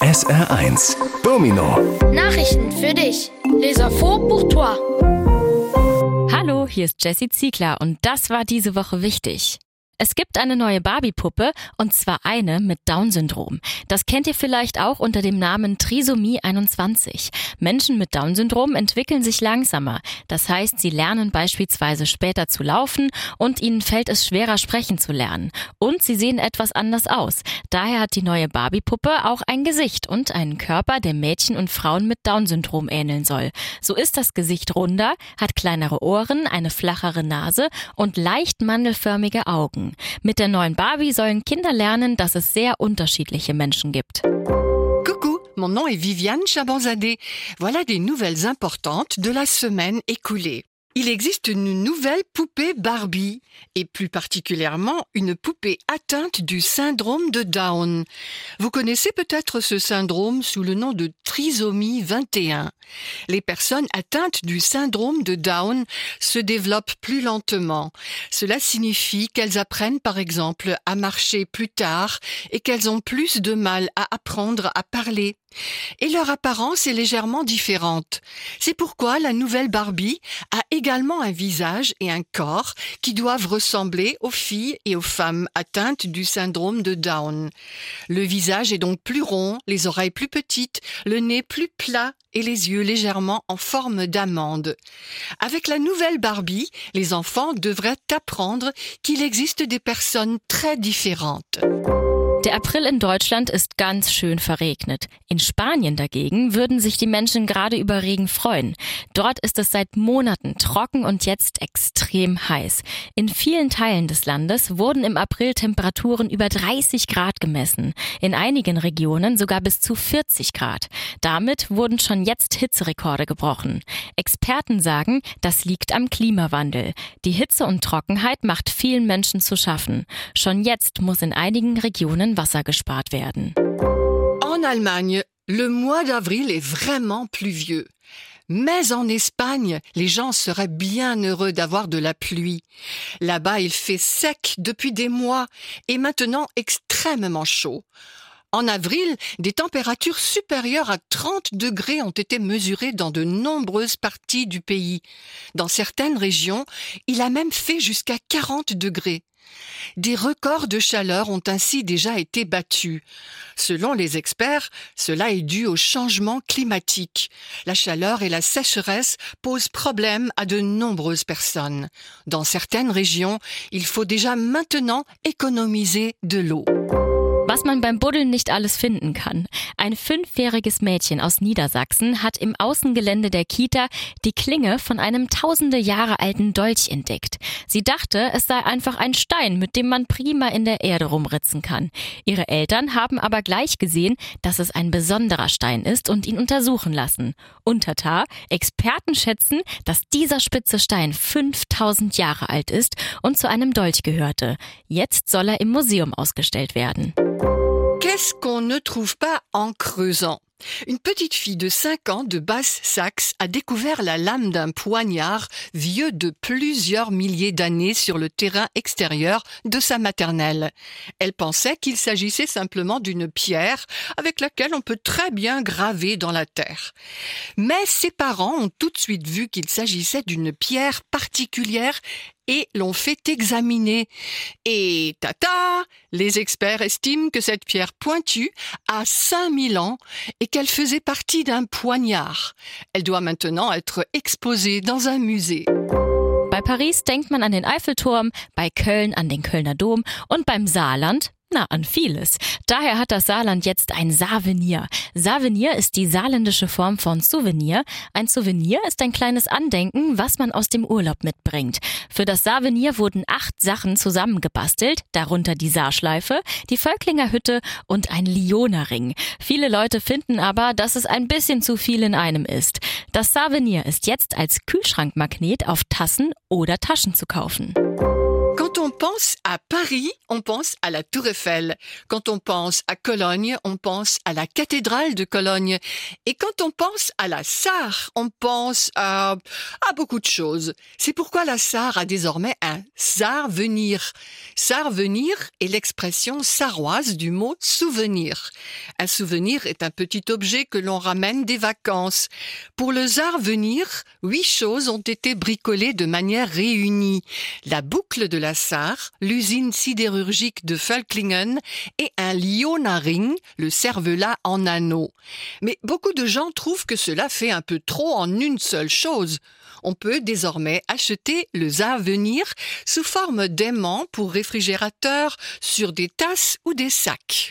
SR1 Domino Nachrichten für dich. Les infos pour toi. Hallo, hier ist Jessie Ziegler und das war diese Woche wichtig. Es gibt eine neue Barbie-Puppe und zwar eine mit Down-Syndrom. Das kennt ihr vielleicht auch unter dem Namen Trisomie 21. Menschen mit Down-Syndrom entwickeln sich langsamer. Das heißt, sie lernen beispielsweise später zu laufen und ihnen fällt es schwerer sprechen zu lernen. Und sie sehen etwas anders aus. Daher hat die neue Barbie-Puppe auch ein Gesicht und einen Körper, der Mädchen und Frauen mit Down-Syndrom ähneln soll. So ist das Gesicht runder, hat kleinere Ohren, eine flachere Nase und leicht mandelförmige Augen. Mit der neuen Barbie sollen Kinder lernen, dass es sehr unterschiedliche Menschen gibt. Coucou, mon nom est Viviane Chabanzadeh. Voilà des nouvelles importantes de la semaine écoulée. Il existe une nouvelle poupée Barbie, et plus particulièrement une poupée atteinte du syndrome de Down. Vous connaissez peut-être ce syndrome sous le nom de trisomie 21. Les personnes atteintes du syndrome de Down se développent plus lentement. Cela signifie qu'elles apprennent par exemple à marcher plus tard et qu'elles ont plus de mal à apprendre à parler. Et leur apparence est légèrement différente. C'est pourquoi la nouvelle Barbie a également un visage et un corps qui doivent ressembler aux filles et aux femmes atteintes du syndrome de Down. Le visage est donc plus rond, les oreilles plus petites, le nez plus plat et les yeux légèrement en forme d'amande. Avec la nouvelle Barbie, les enfants devraient apprendre qu'il existe des personnes très différentes. Der April in Deutschland ist ganz schön verregnet. In Spanien dagegen würden sich die Menschen gerade über Regen freuen. Dort ist es seit Monaten trocken und jetzt extrem heiß. In vielen Teilen des Landes wurden im April Temperaturen über 30 Grad gemessen. In einigen Regionen sogar bis zu 40 Grad. Damit wurden schon jetzt Hitzerekorde gebrochen. Experten sagen, das liegt am Klimawandel. Die Hitze und Trockenheit macht vielen Menschen zu schaffen. Schon jetzt muss in einigen Regionen Wasser gespart werden. En Allemagne, le mois d'avril est vraiment pluvieux. Mais en Espagne, les gens seraient bien heureux d'avoir de la pluie. Là-bas, il fait sec depuis des mois et maintenant extrêmement chaud. En avril, des températures supérieures à 30 degrés ont été mesurées dans de nombreuses parties du pays. Dans certaines régions, il a même fait jusqu'à 40 degrés. Des records de chaleur ont ainsi déjà été battus. Selon les experts, cela est dû au changement climatique. La chaleur et la sécheresse posent problème à de nombreuses personnes. Dans certaines régions, il faut déjà maintenant économiser de l'eau. Was man beim Buddeln nicht alles finden kann. Ein fünfjähriges Mädchen aus Niedersachsen hat im Außengelände der Kita die Klinge von einem tausende Jahre alten Dolch entdeckt. Sie dachte, es sei einfach ein Stein, mit dem man prima in der Erde rumritzen kann. Ihre Eltern haben aber gleich gesehen, dass es ein besonderer Stein ist und ihn untersuchen lassen. Untertar, Experten schätzen, dass dieser spitze Stein 5000 Jahre alt ist und zu einem Dolch gehörte. Jetzt soll er im Museum ausgestellt werden. Qu'est-ce qu'on ne trouve pas en creusant? Une petite fille de 5 ans de Basse-Saxe a découvert la lame d'un poignard vieux de plusieurs milliers d'années sur le terrain extérieur de sa maternelle. Elle pensait qu'il s'agissait simplement d'une pierre avec laquelle on peut très bien graver dans la terre. Mais ses parents ont tout de suite vu qu'il s'agissait d'une pierre particulière et l'ont fait examiner. Et tata, les experts estiment que cette pierre pointue a 5000 ans et qu'elle faisait partie d'un poignard. Elle doit maintenant être exposée dans un musée. Bei Paris denkt man an den Eiffelturm, bei Köln an den Kölner Dom und beim Saarland Na, an vieles. Daher hat das Saarland jetzt ein Savenier. Savenier ist die saarländische Form von Souvenir. Ein Souvenir ist ein kleines Andenken, was man aus dem Urlaub mitbringt. Für das Savenier wurden acht Sachen zusammengebastelt, darunter die Saarschleife, die Völklinger Hütte und ein Lionerring. Viele Leute finden aber, dass es ein bisschen zu viel in einem ist. Das Savenier ist jetzt als Kühlschrankmagnet auf Tassen oder Taschen zu kaufen. On pense à Paris, on pense à la Tour Eiffel. Quand on pense à Cologne, on pense à la cathédrale de Cologne. Et quand on pense à la Sarre, on pense à, à beaucoup de choses. C'est pourquoi la Sarre a désormais un Sarre-venir. Sarre-venir est l'expression sarroise du mot souvenir. Un souvenir est un petit objet que l'on ramène des vacances. Pour le Sarre-venir, huit choses ont été bricolées de manière réunie. La boucle de la L'usine sidérurgique de Völklingen et un Lionaring, le cervelas en anneau. Mais beaucoup de gens trouvent que cela fait un peu trop en une seule chose. On peut désormais acheter le Venir sous forme d'aimant pour réfrigérateur sur des tasses ou des sacs.